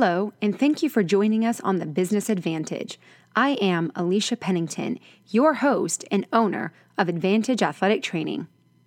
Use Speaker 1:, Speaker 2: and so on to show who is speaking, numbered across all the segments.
Speaker 1: Hello, and thank you for joining us on the Business Advantage. I am Alicia Pennington, your host and owner of Advantage Athletic Training.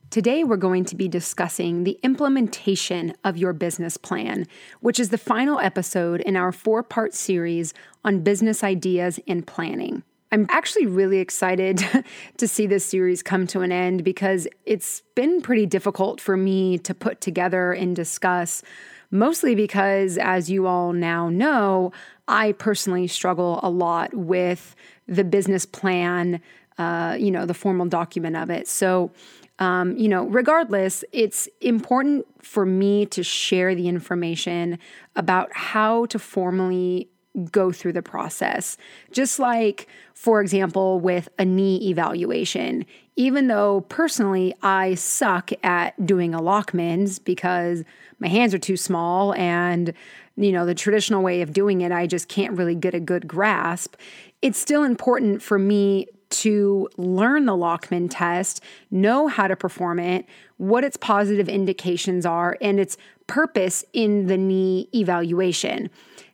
Speaker 1: Today, we're going to be discussing the implementation of your business plan, which is the final episode in our four part series on business ideas and planning. I'm actually really excited to see this series come to an end because it's been pretty difficult for me to put together and discuss mostly because, as you all now know, I personally struggle a lot with the business plan, uh, you know, the formal document of it. So, um, you know, regardless, it's important for me to share the information about how to formally go through the process. Just like, for example, with a knee evaluation, even though personally I suck at doing a Lachman's because my hands are too small and you know the traditional way of doing it I just can't really get a good grasp it's still important for me to learn the Lachman test, know how to perform it, what its positive indications are, and its purpose in the knee evaluation.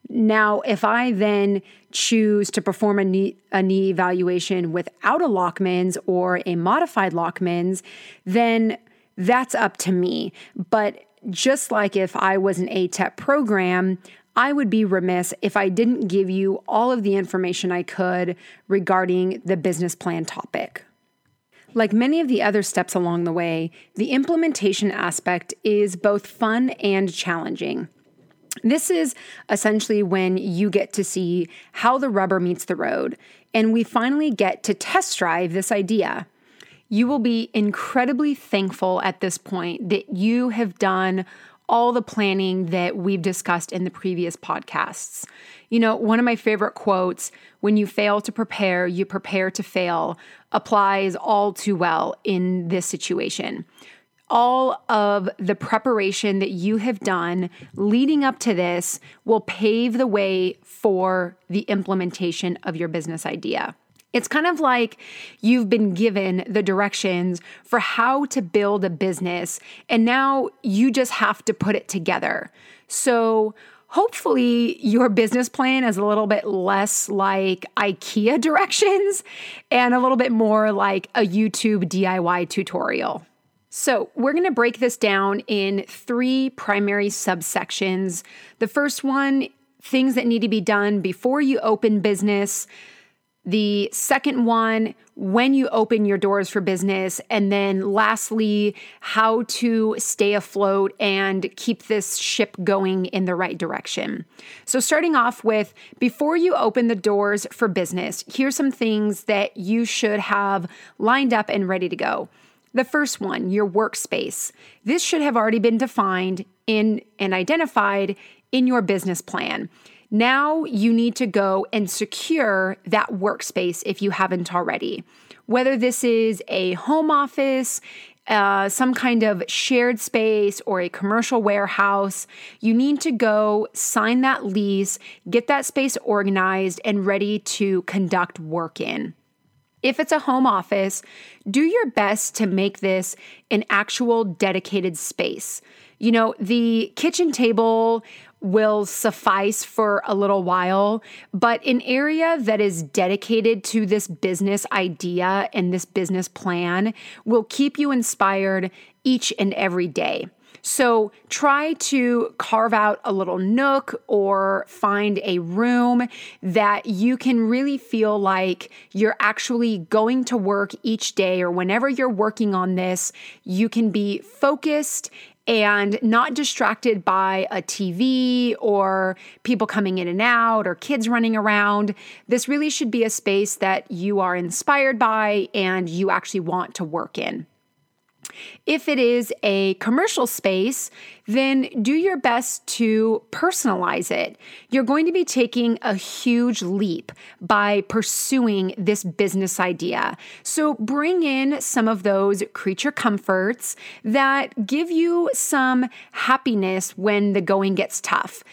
Speaker 1: Now, if I then choose to perform a knee, a knee evaluation without a Lachman's or a modified Lachman's, then that's up to me. But just like if I was an ATEP program, I would be remiss if I didn't give you all of the information I could regarding the business plan topic. Like many of the other steps along the way, the implementation aspect is both fun and challenging. This is essentially when you get to see how the rubber meets the road, and we finally get to test drive this idea. You will be incredibly thankful at this point that you have done all the planning that we've discussed in the previous podcasts. You know, one of my favorite quotes when you fail to prepare, you prepare to fail applies all too well in this situation all of the preparation that you have done leading up to this will pave the way for the implementation of your business idea. It's kind of like you've been given the directions for how to build a business, and now you just have to put it together. So, hopefully, your business plan is a little bit less like IKEA directions and a little bit more like a YouTube DIY tutorial. So, we're going to break this down in three primary subsections. The first one, things that need to be done before you open business. The second one, when you open your doors for business. And then lastly, how to stay afloat and keep this ship going in the right direction. So, starting off with before you open the doors for business, here's some things that you should have lined up and ready to go. The first one, your workspace. This should have already been defined in and identified in your business plan. Now you need to go and secure that workspace if you haven't already. Whether this is a home office, uh, some kind of shared space or a commercial warehouse, you need to go sign that lease, get that space organized and ready to conduct work in. If it's a home office, do your best to make this an actual dedicated space. You know, the kitchen table will suffice for a little while, but an area that is dedicated to this business idea and this business plan will keep you inspired each and every day. So try to carve out a little nook or find a room that you can really feel like you're actually going to work each day or whenever you're working on this, you can be focused and not distracted by a TV or people coming in and out or kids running around. This really should be a space that you are inspired by and you actually want to work in. If it is a commercial space, then do your best to personalize it. You're going to be taking a huge leap by pursuing this business idea. So bring in some of those creature comforts that give you some happiness when the going gets tough.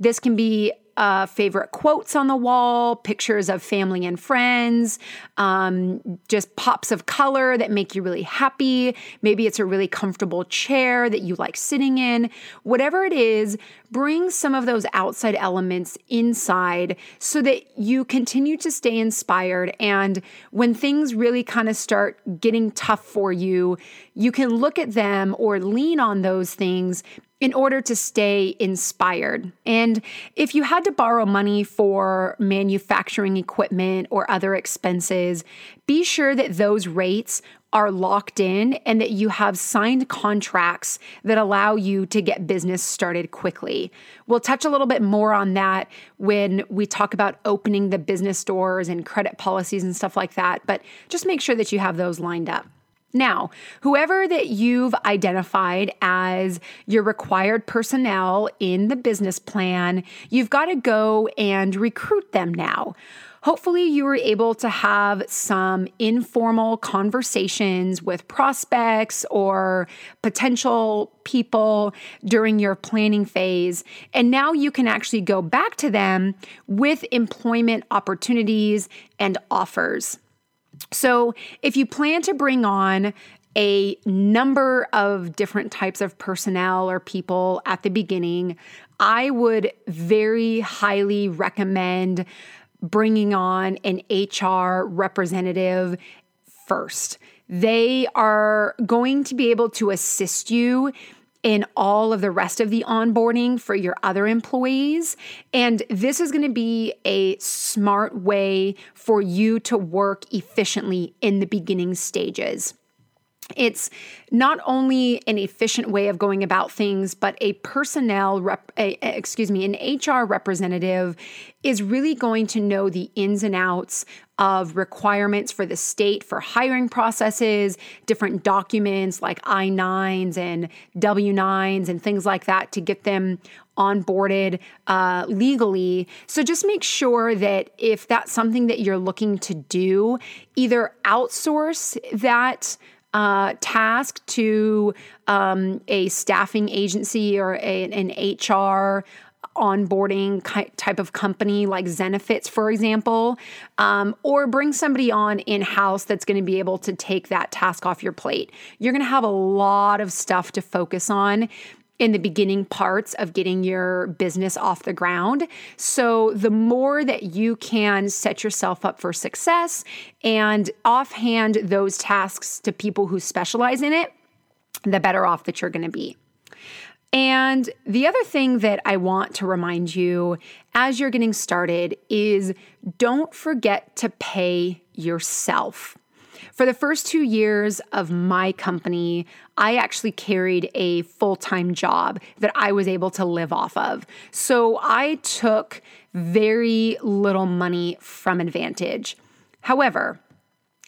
Speaker 1: This can be uh, favorite quotes on the wall, pictures of family and friends, um, just pops of color that make you really happy. Maybe it's a really comfortable chair that you like sitting in. Whatever it is, bring some of those outside elements inside so that you continue to stay inspired. And when things really kind of start getting tough for you, you can look at them or lean on those things in order to stay inspired. And if you had to borrow money for manufacturing equipment or other expenses, be sure that those rates are locked in and that you have signed contracts that allow you to get business started quickly. We'll touch a little bit more on that when we talk about opening the business doors and credit policies and stuff like that, but just make sure that you have those lined up. Now, whoever that you've identified as your required personnel in the business plan, you've got to go and recruit them now. Hopefully, you were able to have some informal conversations with prospects or potential people during your planning phase. And now you can actually go back to them with employment opportunities and offers. So, if you plan to bring on a number of different types of personnel or people at the beginning, I would very highly recommend bringing on an HR representative first. They are going to be able to assist you in all of the rest of the onboarding for your other employees. And this is going to be a smart way for you to work efficiently in the beginning stages. It's not only an efficient way of going about things, but a personnel rep, a, excuse me, an HR representative is really going to know the ins and outs of requirements for the state for hiring processes, different documents like I 9s and W 9s and things like that to get them onboarded uh, legally. So just make sure that if that's something that you're looking to do, either outsource that uh, task to um, a staffing agency or a, an HR onboarding type of company like Zenefits, for example, um, or bring somebody on in house that's going to be able to take that task off your plate. You're going to have a lot of stuff to focus on in the beginning parts of getting your business off the ground. So, the more that you can set yourself up for success and offhand those tasks to people who specialize in it, the better off that you're going to be. And the other thing that I want to remind you as you're getting started is don't forget to pay yourself. For the first two years of my company, I actually carried a full time job that I was able to live off of. So I took very little money from Advantage. However,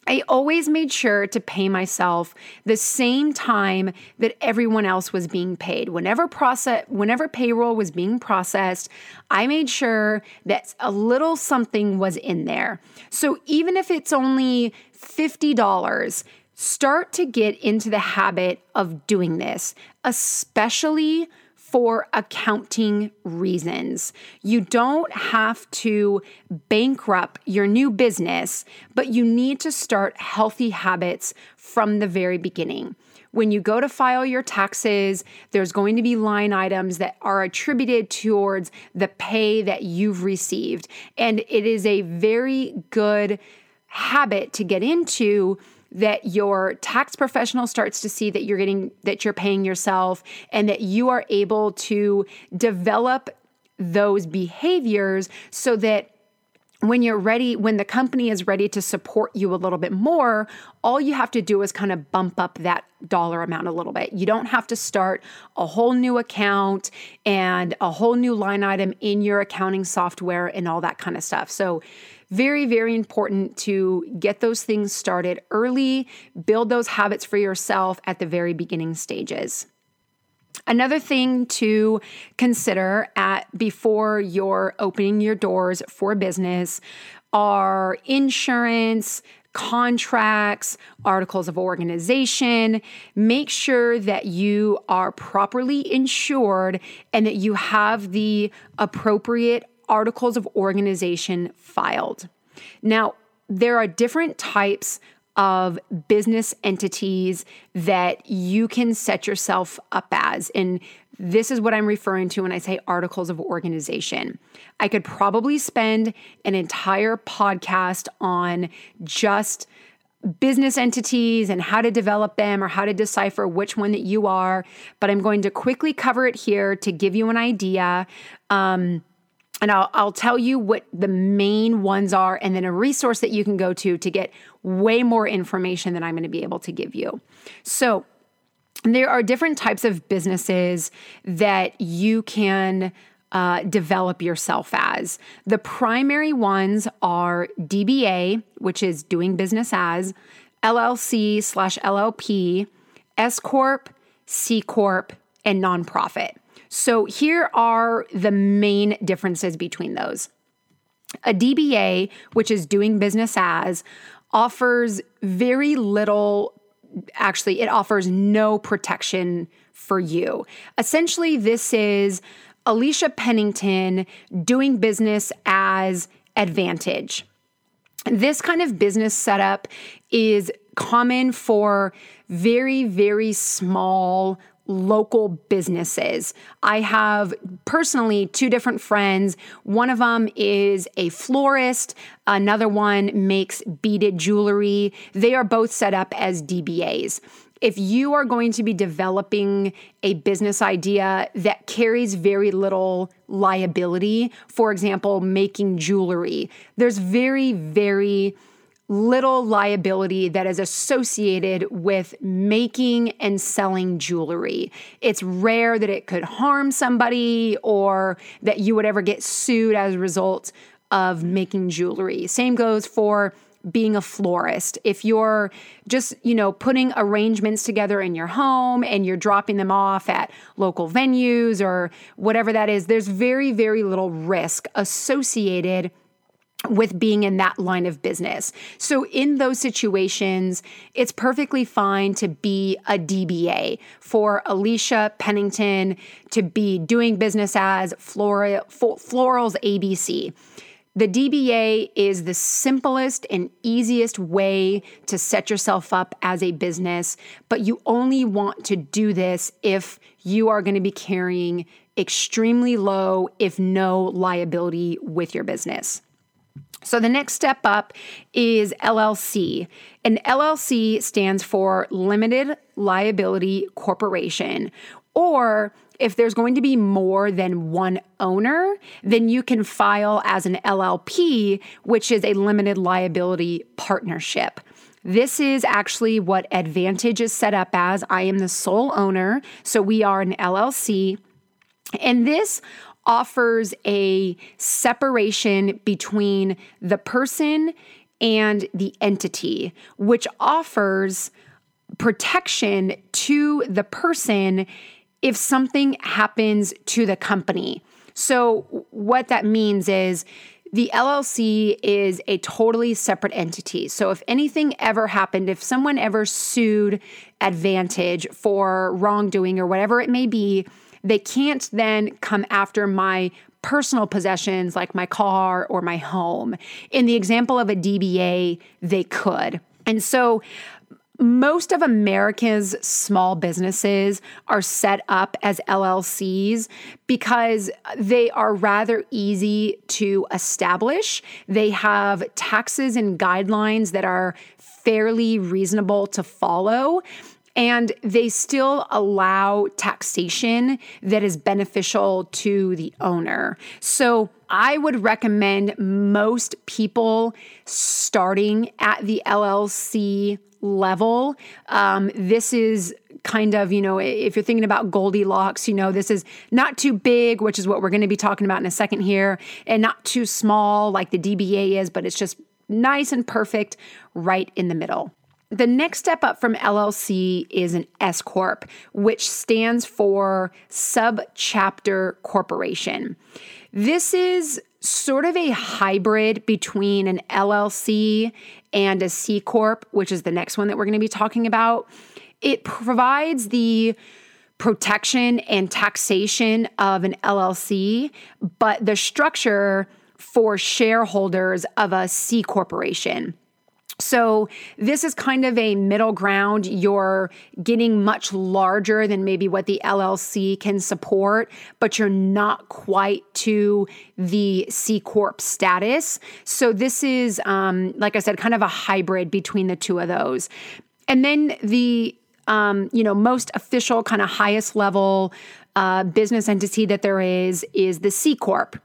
Speaker 1: I always made sure to pay myself the same time that everyone else was being paid. Whenever process whenever payroll was being processed, I made sure that a little something was in there. So even if it's only $50, start to get into the habit of doing this, especially for accounting reasons. You don't have to bankrupt your new business, but you need to start healthy habits from the very beginning. When you go to file your taxes, there's going to be line items that are attributed towards the pay that you've received. And it is a very good habit to get into that your tax professional starts to see that you're getting that you're paying yourself and that you are able to develop those behaviors so that when you're ready, when the company is ready to support you a little bit more, all you have to do is kind of bump up that dollar amount a little bit. You don't have to start a whole new account and a whole new line item in your accounting software and all that kind of stuff. So, very, very important to get those things started early, build those habits for yourself at the very beginning stages. Another thing to consider at before you're opening your doors for business are insurance, contracts, articles of organization. Make sure that you are properly insured and that you have the appropriate articles of organization filed. Now, there are different types of business entities that you can set yourself up as. And this is what I'm referring to when I say articles of organization. I could probably spend an entire podcast on just business entities and how to develop them or how to decipher which one that you are, but I'm going to quickly cover it here to give you an idea. Um, and I'll, I'll tell you what the main ones are, and then a resource that you can go to to get way more information than I'm going to be able to give you. So, there are different types of businesses that you can uh, develop yourself as. The primary ones are DBA, which is doing business as, LLC slash LLP, S Corp, C Corp, and nonprofit. So here are the main differences between those. A DBA, which is doing business as, offers very little, actually, it offers no protection for you. Essentially, this is Alicia Pennington doing business as Advantage. This kind of business setup is common for very, very small local businesses. I have personally two different friends. One of them is a florist, another one makes beaded jewelry. They are both set up as DBAs. If you are going to be developing a business idea that carries very little liability, for example, making jewelry, there's very, very little liability that is associated with making and selling jewelry. It's rare that it could harm somebody or that you would ever get sued as a result of making jewelry. Same goes for being a florist. If you're just, you know, putting arrangements together in your home and you're dropping them off at local venues or whatever that is, there's very, very little risk associated with being in that line of business. So, in those situations, it's perfectly fine to be a DBA for Alicia Pennington to be doing business as Flora, Florals ABC. The DBA is the simplest and easiest way to set yourself up as a business, but you only want to do this if you are going to be carrying extremely low, if no liability with your business. So the next step up is LLC. And LLC stands for Limited Liability Corporation. Or if there's going to be more than one owner, then you can file as an LLP, which is a limited liability partnership. This is actually what Advantage is set up as. I am the sole owner, so we are an LLC. And this offers a separation between the person and the entity, which offers protection to the person if something happens to the company. So, what that means is the LLC is a totally separate entity. So, if anything ever happened, if someone ever sued Advantage for wrongdoing or whatever it may be, they can't then come after my personal possessions like my car or my home. In the example of a DBA, they could. And so most of America's small businesses are set up as LLCs because they are rather easy to establish. They have taxes and guidelines that are fairly reasonable to follow and they still allow taxation that is beneficial to the owner. So I would recommend most people starting at the LLC level. Um, this is kind of, you know, if you're thinking about Goldilocks, you know, this is not too big, which is what we're going to be talking about in a second here, and not too small like the DBA is, but it's just nice and perfect right in the middle. The next step up from LLC is an S Corp, which stands for Subchapter Corporation. This is sort of a hybrid between an LLC and a C Corp, which is the next one that we're going to be talking about. It provides the protection and taxation of an LLC, but the structure for shareholders of a C corporation. So, this is kind of a middle ground. You're getting much larger than maybe what the LLC can support, but you're not quite to the C Corp status. So, this is, um, like I said, kind of a hybrid between the two of those. And then the um, you know, most official, kind of highest level uh, business entity that there is is the C Corp.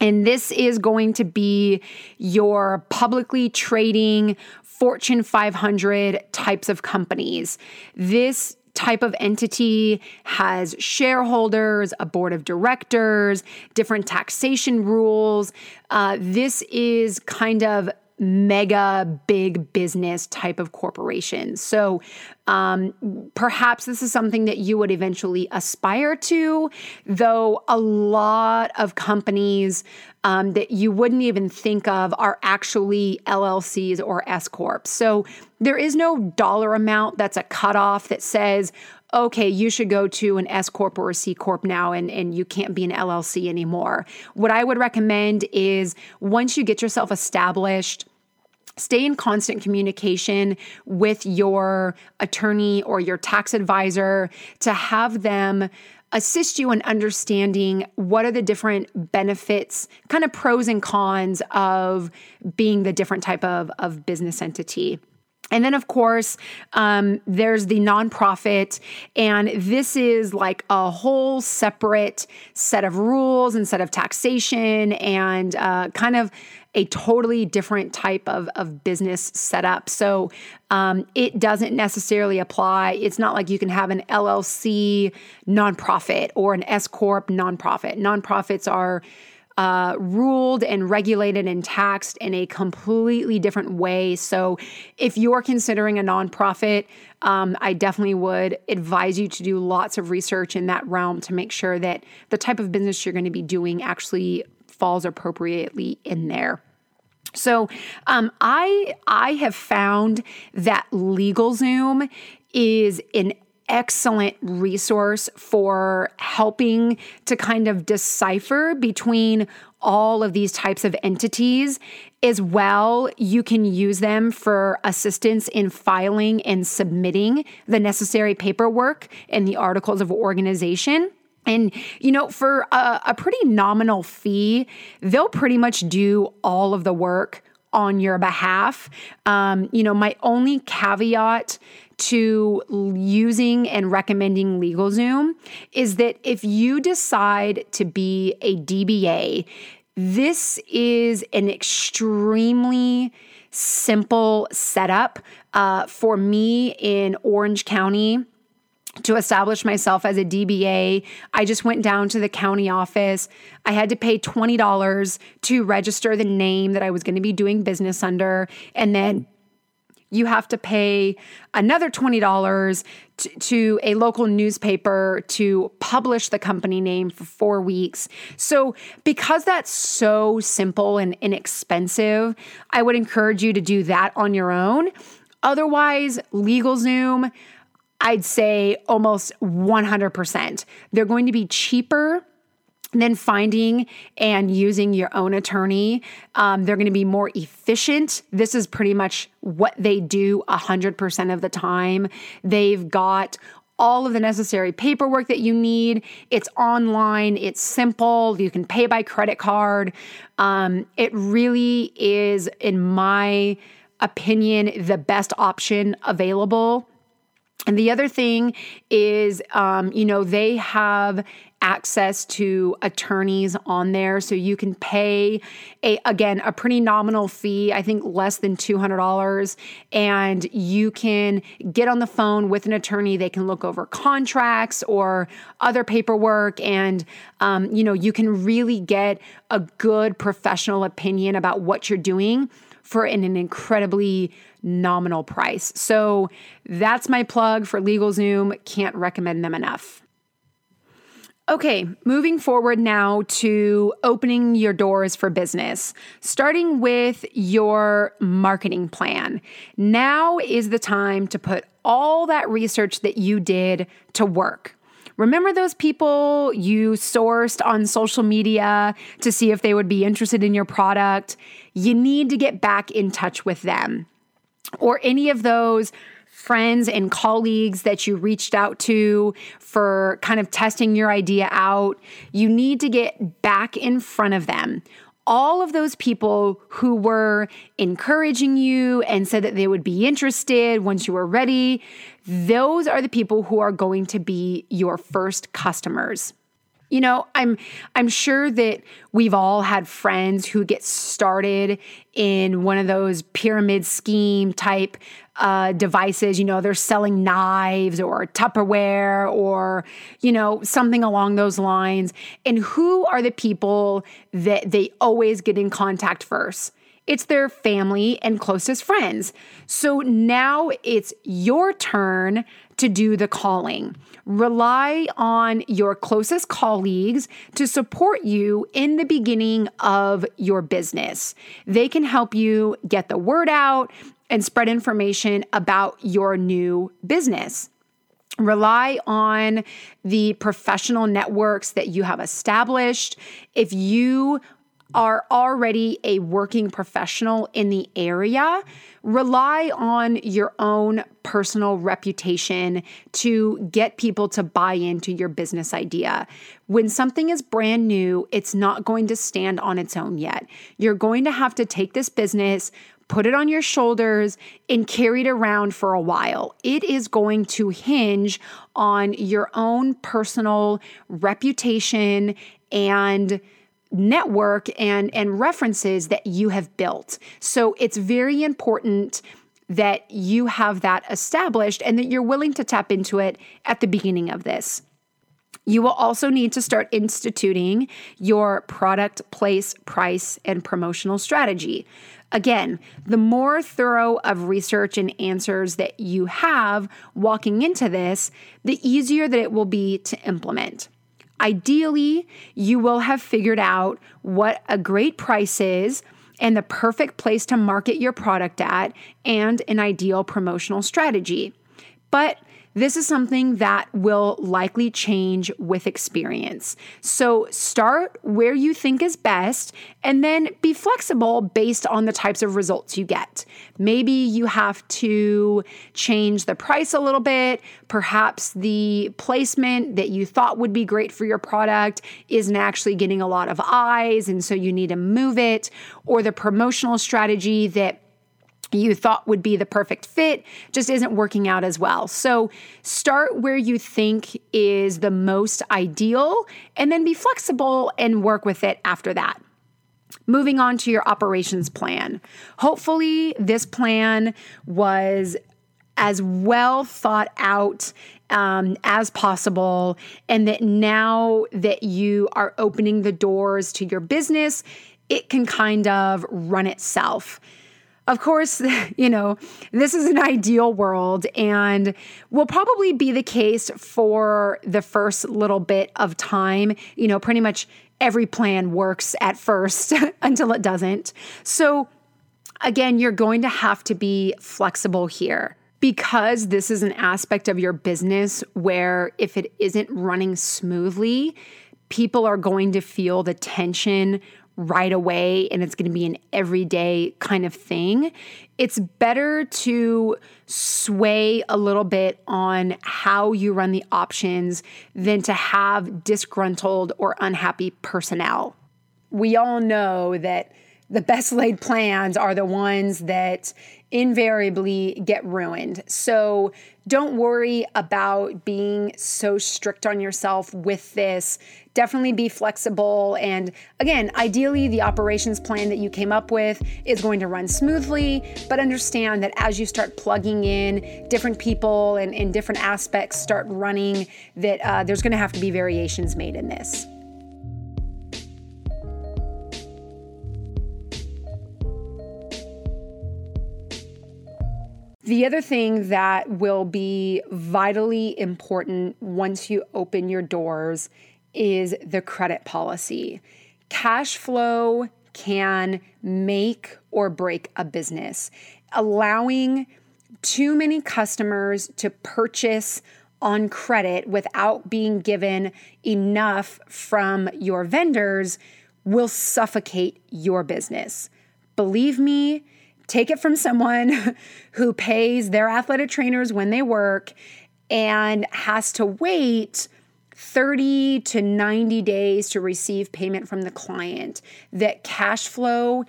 Speaker 1: And this is going to be your publicly trading Fortune 500 types of companies. This type of entity has shareholders, a board of directors, different taxation rules. Uh, this is kind of mega big business type of corporation. So um, perhaps this is something that you would eventually aspire to, though a lot of companies um, that you wouldn't even think of are actually LLCs or S Corps. So there is no dollar amount that's a cutoff that says, okay, you should go to an S Corp or a C Corp now and, and you can't be an LLC anymore. What I would recommend is once you get yourself established, stay in constant communication with your attorney or your tax advisor to have them assist you in understanding what are the different benefits, kind of pros and cons of being the different type of, of business entity. And then, of course, um, there's the nonprofit, and this is like a whole separate set of rules and set of taxation and uh, kind of a totally different type of, of business setup. So um, it doesn't necessarily apply. It's not like you can have an LLC nonprofit or an S Corp nonprofit. Nonprofits are uh, ruled and regulated and taxed in a completely different way. So, if you're considering a nonprofit, um, I definitely would advise you to do lots of research in that realm to make sure that the type of business you're going to be doing actually falls appropriately in there. So um, I I have found that LegalZoom is an excellent resource for helping to kind of decipher between all of these types of entities. As well, you can use them for assistance in filing and submitting the necessary paperwork and the articles of organization. And, you know, for a, a, pretty nominal fee, they'll pretty much do all of the work on your behalf. Um, you know, my only caveat to using and recommending LegalZoom is that if you decide to be a DBA, this is an extremely simple setup uh, for me in Orange County to establish myself as a DBA, I just went down to the county office. I had to pay $20 to register the name that I was going to be doing business under. And then you have to pay another $20 to, to, a local newspaper to publish the company name for four weeks. So, because that's so simple and inexpensive, I would encourage you to do that on your own. Otherwise, LegalZoom, I'd say almost 100%. They're going to be cheaper than finding and using your own attorney. Um, they're going to be more efficient. This is pretty much what they do 100% of the time. They've got all of the necessary paperwork that you need. It's online, it's simple, you can pay by credit card. Um, it really is, in my opinion, the best option available and the other thing is, um, you know, they have access to attorneys on there so you can pay a again a pretty nominal fee i think less than $200 and you can get on the phone with an attorney they can look over contracts or other paperwork and um, you know you can really get a good professional opinion about what you're doing for an, an incredibly nominal price. So that's my plug for LegalZoom. Can't recommend them enough. Okay, moving forward now to opening your doors for business, starting with your marketing plan. Now is the time to put all that research that you did to work. Remember those people you sourced on social media to see if they would be interested in your product? You need to get back in touch with them. Or any of those friends and colleagues that you reached out to for kind of testing your idea out. You need to get back in front of them all of those people who were encouraging you and said that they would be interested once you were ready, those are the people who are going to be your first customers. You know, I'm I'm sure that we've all had friends who get started in one of those pyramid scheme type uh, devices. You know, they're selling knives or Tupperware or you know something along those lines. And who are the people that they always get in contact first? It's their family and closest friends. So now it's your turn to do the calling. Rely on your closest colleagues to support you in the beginning of your business. They can help you get the word out and spread information about your new business. Rely on the professional networks that you have established. If you are already a working professional in the area, rely on your own personal reputation to get people to buy into your business idea. When something is brand new, it's not going to stand on its own yet. You're going to have to take this business, put it on your shoulders, and carry it around for a while. It is going to hinge on your own personal reputation and network and and references that you have built. So it's very important that you have that established and that you're willing to tap into it at the beginning of this. You will also need to start instituting your product, place, price, and promotional strategy. Again, the more thorough of research and answers that you have walking into this, the easier that it will be to implement. Ideally, you will have figured out what a great price is and the perfect place to market your product at and an ideal promotional strategy. But this is something that will likely change with experience. So start where you think is best and then be flexible based on the types of results you get. Maybe you have to change the price a little bit. Perhaps the placement that you thought would be great for your product isn't actually getting a lot of eyes, and so you need to move it, or the promotional strategy that you thought would be the perfect fit just isn't working out as well. So start where you think is the most ideal and then be flexible and work with it after that. Moving on to your operations plan. Hopefully, this plan was as well thought out um, as possible, and that now that you are opening the doors to your business, it can kind of run itself. Of course, you know, this is an ideal world and will probably be the case for the first little bit of time. You know, pretty much every plan works at first until it doesn't. So, again, you're going to have to be flexible here because this is an aspect of your business where if it isn't running smoothly, people are going to feel the tension right away and it's going to be an everyday kind of thing. It's better to sway a little bit on how you run the options than to have disgruntled or unhappy personnel. We all know that the best laid plans are the ones that invariably get ruined. So don't worry about being so strict on yourself with this. Definitely be flexible. And again, ideally, the operations plan that you came up with is going to run smoothly, but understand that as you start plugging in different people and, and different aspects start running, that uh, there's going to have to be variations made in this. The other thing that will be vitally important once you open your doors is the credit policy. Cash flow can make or break a business. Allowing too many customers to purchase on credit without being given enough from your vendors will suffocate your business. Believe me, take it from someone who pays their athletic trainers when they work and has to wait 30 to 90 days to receive payment from the client, that cash flow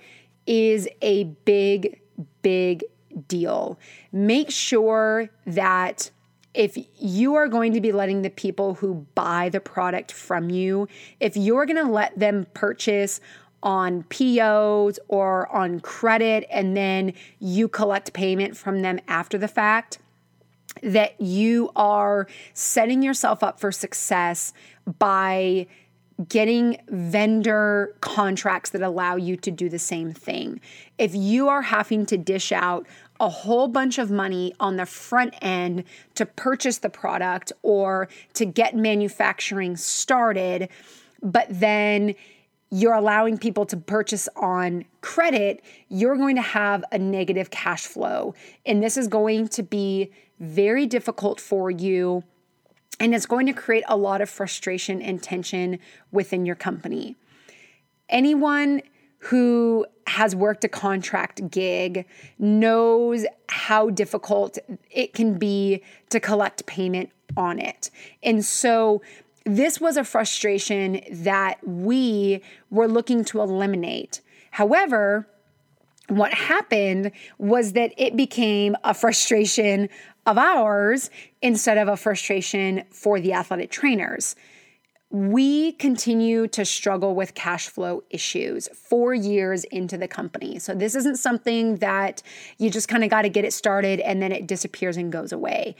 Speaker 1: is a big, big deal. Make sure that if you are going to be letting the people who buy the product from you, if you're going to let them purchase on POs or on credit and then you collect payment from them after the fact, that you are setting yourself up for success by getting vendor contracts that allow you to do the same thing. If you are having to dish out a whole bunch of money on the front end to purchase the product or to get manufacturing started, but then you're allowing people to purchase on credit, you're going to have a negative cash flow. And this is going to be very difficult for you. And it's going to create a lot of frustration and tension within your company. Anyone who has worked a contract gig knows how difficult it can be to collect payment on it. And so this was a frustration that we were looking to eliminate. However, what happened was that it became a frustration of ours instead of a frustration for the athletic trainers we continue to struggle with cash flow issues four years into the company. So, this isn't something that you just kind of got to get it started and then it disappears and goes away.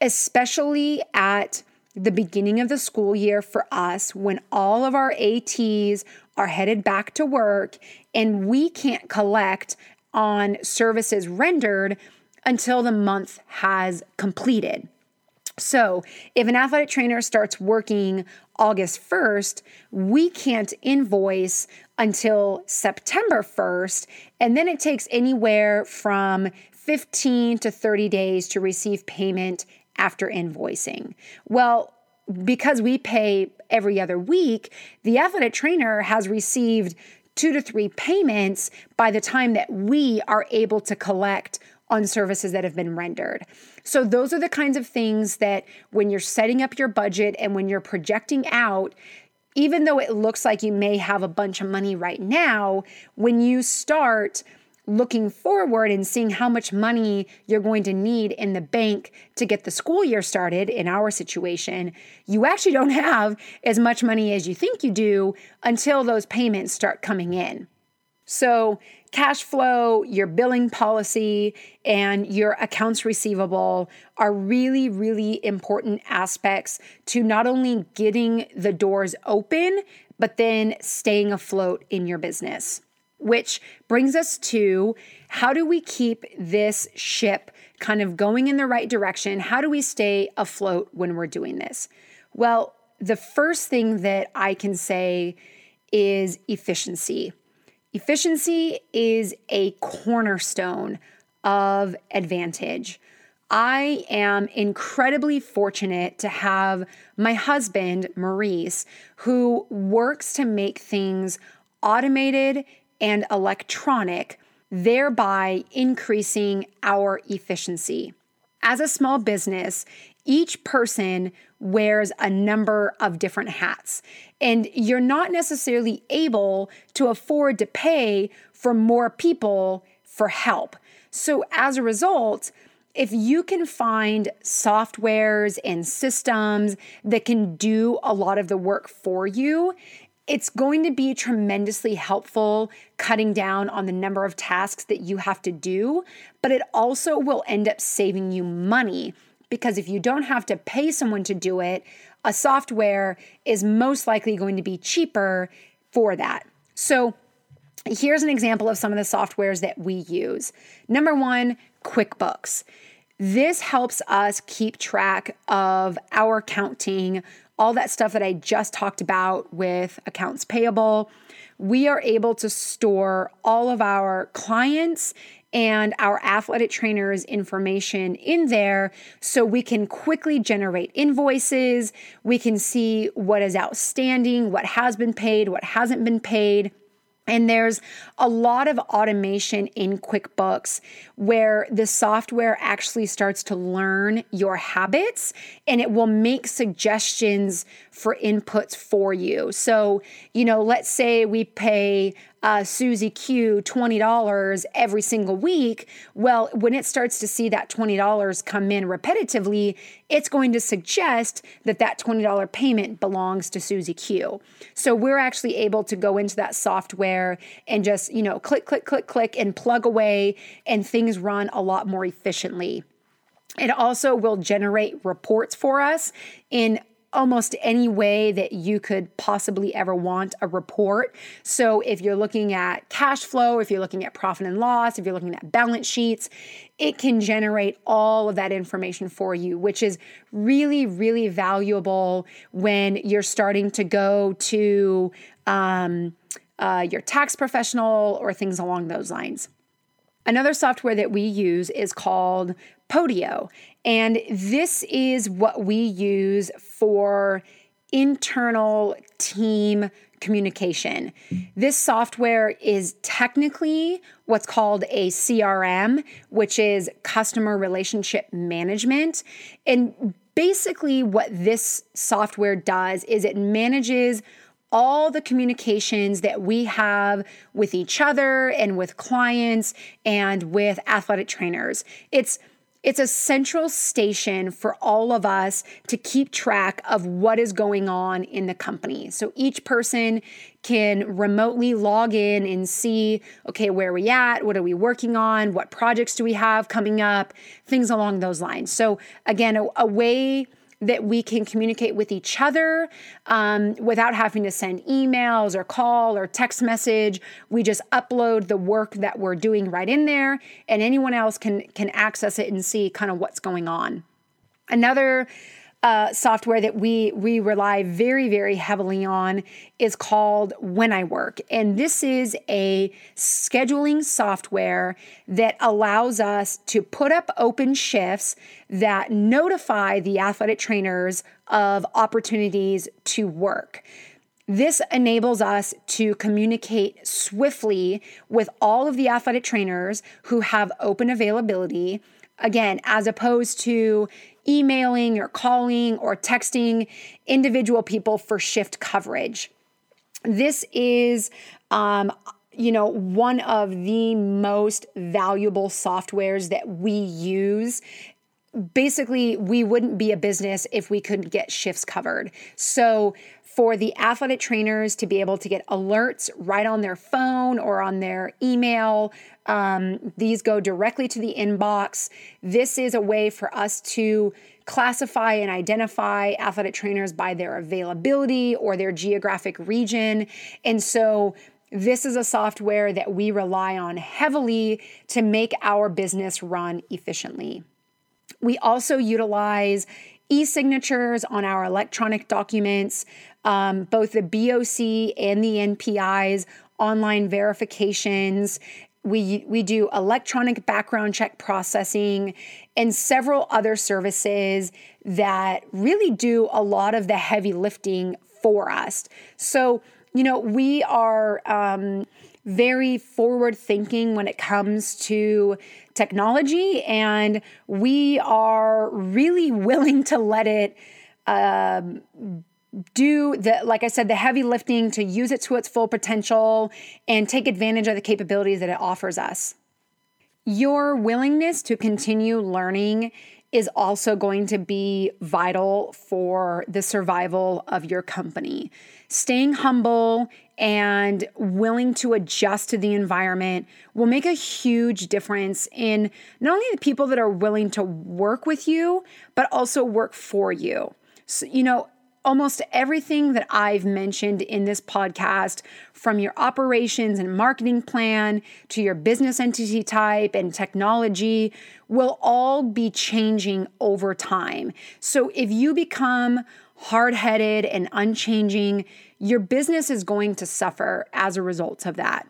Speaker 1: Especially at the beginning of the school year for us, when all of our ATs are headed back to work and we can't collect on services rendered until the month has completed. So, if an athletic trainer starts working August 1st, we can't invoice until September 1st. And then it takes anywhere from 15 to 30 days to receive payment after invoicing. Well, because we pay every other week, the athletic trainer has received two to three payments by the time that we are able to collect on services that have been rendered. So, those are the kinds of things that when you're setting up your budget and when you're projecting out, even though it looks like you may have a bunch of money right now, when you start looking forward and seeing how much money you're going to need in the bank to get the school year started, in our situation, you actually don't have as much money as you think you do until those payments start coming in. So, cash flow, your billing policy, and your accounts receivable are really, really important aspects to not only getting the doors open, but then staying afloat in your business. Which brings us to how do we keep this ship kind of going in the right direction? How do we stay afloat when we're doing this? Well, the first thing that I can say is efficiency. Efficiency is a cornerstone of advantage. I am incredibly fortunate to have my husband, Maurice, who works to make things automated and electronic, thereby increasing our efficiency. As a small business, each person wears a number of different hats, and you're not necessarily able to afford to pay for more people for help. So, as a result, if you can find softwares and systems that can do a lot of the work for you, it's going to be tremendously helpful cutting down on the number of tasks that you have to do, but it also will end up saving you money because if you don't have to pay someone to do it, a software is most likely going to be cheaper for that. So, here's an example of some of the softwares that we use. Number one, QuickBooks. This helps us keep track of our counting, all that stuff that I just talked about with accounts payable. We are able to store all of our clients and our athletic trainers information in there so we can quickly generate invoices. We can see what is outstanding, what has been paid, what hasn't been paid. And there's a lot of automation in QuickBooks where the software actually starts to learn your habits and it will make suggestions for inputs for you. So, you know, let's say we pay uh, Susie Q $20 every single week. Well, when it starts to see that $20 come in repetitively, it's going to suggest that that $20 payment belongs to Susie Q. So we're actually able to go into that software and just, you know, click, click, click, click, and plug away, and things run a lot more efficiently. It also will generate reports for us in almost any way that you could possibly ever want a report. So, if you're looking at cash flow, if you're looking at profit and loss, if you're looking at balance sheets, it can generate all of that information for you, which is really, really valuable when you're starting to go to um, uh, your tax professional or things along those lines. Another software that we use is called Podio. And this is what we use for internal team communication. This software is technically what's called a CRM, which is customer relationship management. And basically, what this software does is it manages all the communications that we have with each other and with clients and with athletic trainers. It's it's a central station for all of us to keep track of what is going on in the company. So each person can remotely log in and see okay, where are we at? What are we working on? What projects do we have coming up? Things along those lines. So, again, a, a way that we can communicate with each other um, without having to send emails or call or text message. We just upload the work that we're doing right in there, and anyone else can can access it and see kind of what's going on. Another uh, software that we we rely very very heavily on is called When I Work, and this is a scheduling software that allows us to put up open shifts that notify the athletic trainers of opportunities to work. This enables us to communicate swiftly with all of the athletic trainers who have open availability. Again, as opposed to emailing or calling or texting individual people for shift coverage. This is, um, you know, one of the most valuable softwares that we use basically we wouldn't be a business if we couldn't get shifts covered. So for the athletic trainers to be able to get alerts right on their phone or on their email. Um, these go directly to the inbox. This is a way for us to classify and identify athletic trainers by their availability or their geographic region. And so this is a software that we rely on heavily to make our business run efficiently. We also utilize e signatures on our electronic documents, um, both the BOC and the NPIs, online verifications. We, we do electronic background check processing and several other services that really do a lot of the heavy lifting for us. So, you know, we are um, very forward thinking when it comes to technology, and we are really willing to let it um, do the like i said the heavy lifting to use it to its full potential and take advantage of the capabilities that it offers us your willingness to continue learning is also going to be vital for the survival of your company. Staying humble and willing to adjust to the environment will make a huge difference in not only the people that are willing to work with you, but also work for you. So, you know, almost everything that I've mentioned in this podcast, from your operations and marketing plan to your business entity type and technology, will all be changing over time. So if you become hard headed and unchanging, your business is going to suffer as a result of that.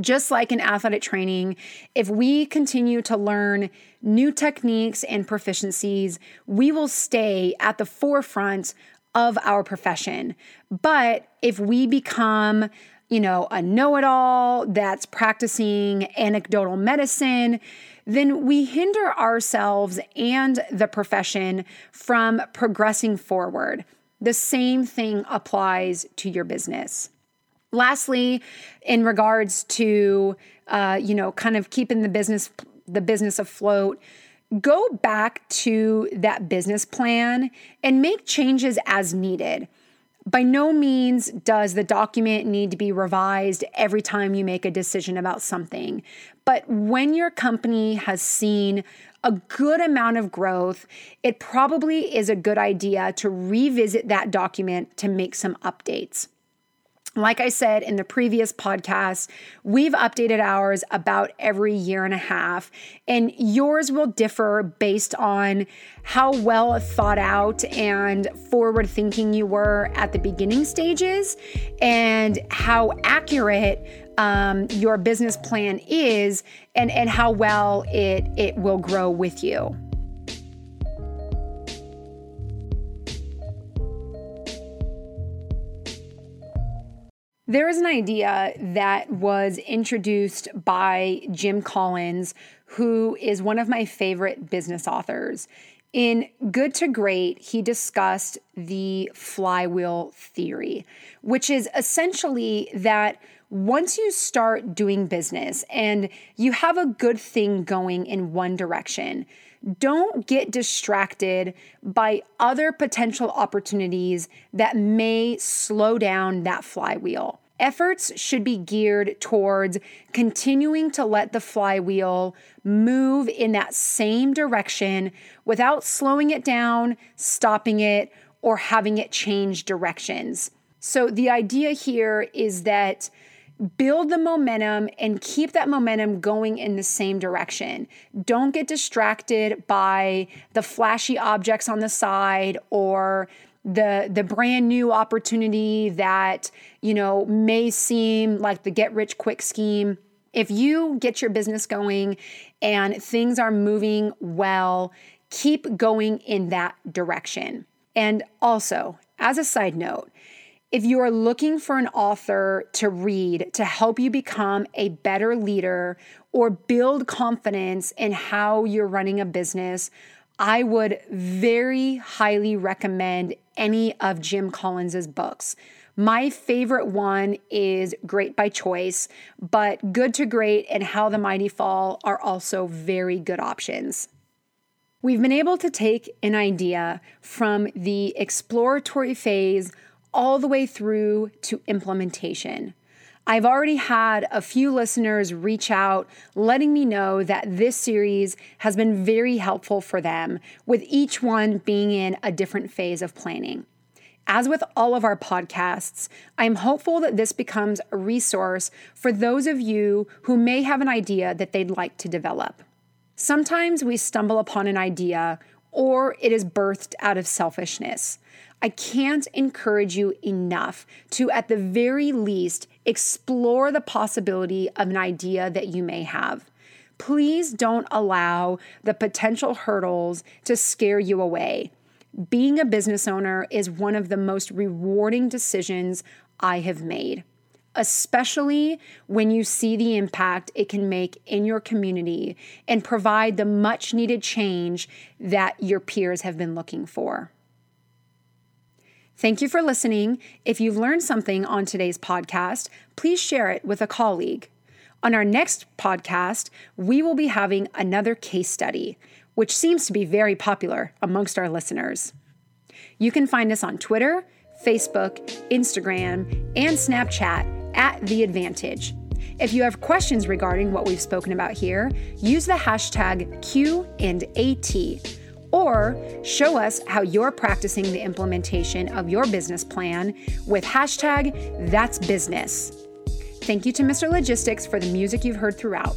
Speaker 1: just like in athletic training, if we continue to learn new techniques and proficiencies, we will stay at the forefront of our profession. But if we become, you know, a know it all that's practicing anecdotal medicine, then we hinder ourselves and the profession from progressing forward. The same thing applies to your business. Lastly, in regards to uh, you know, kind of keeping the business the business afloat, go back to that business plan and make changes as needed. By no means does the document need to be revised every time you make a decision about something. But when your company has seen a good amount of growth, it probably is a good idea to revisit that document to make some updates. Like I said in the previous podcast, we've updated ours about every year and a half, and yours will differ based on how well thought out and forward thinking you were at the beginning stages and how accurate um, your business plan is and, and how well it, it will grow with you. There is an idea that was introduced by Jim Collins, who is one of my favorite business authors. In Good to Great, he discussed the flywheel theory, which is essentially that once you start doing business and you have a good thing going in one direction, don't get distracted by other potential opportunities that may slow down that flywheel. Efforts should be geared towards continuing to let the flywheel move in that same direction without slowing it down, stopping it, or having it change directions. So, the idea here is that build the momentum and keep that momentum going in the same direction. Don't get distracted by the flashy objects on the side or the the brand new opportunity that, you know, may seem like the get rich quick scheme. If you get your business going and things are moving well, keep going in that direction. And also, as a side note, if you are looking for an author to read to help you become a better leader or build confidence in how you're running a business, I would very highly recommend any of Jim Collins's books. My favorite one is Great by Choice, but Good to Great and How the Mighty Fall are also very good options. We've been able to take an idea from the exploratory phase all the way through to implementation. I've already had a few listeners reach out letting me know that this series has been very helpful for them, with each one being in a different phase of planning. As with all of our podcasts, I'm hopeful that this becomes a resource for those of you who may have an idea that they'd like to develop. Sometimes we stumble upon an idea or it is birthed out of selfishness. I can't encourage you enough to, at the very least, explore the possibility of an idea that you may have. Please don't allow the potential hurdles to scare you away. Being a business owner is one of the most rewarding decisions I have made, especially when you see the impact it can make in your community and provide the much needed change that your peers have been looking for. Thank you for listening. If you've learned something on today's podcast, please share it with a colleague. On our next podcast, we will be having another case study, which seems to be very popular amongst our listeners. You can find us on Twitter, Facebook, Instagram, and Snapchat at The Advantage. If you have questions regarding what we've spoken about here, use the hashtag Q and AT or show us how you're practicing the implementation of your business plan with hashtag that's business. Thank you to Mr. Logistix for the music you've heard throughout.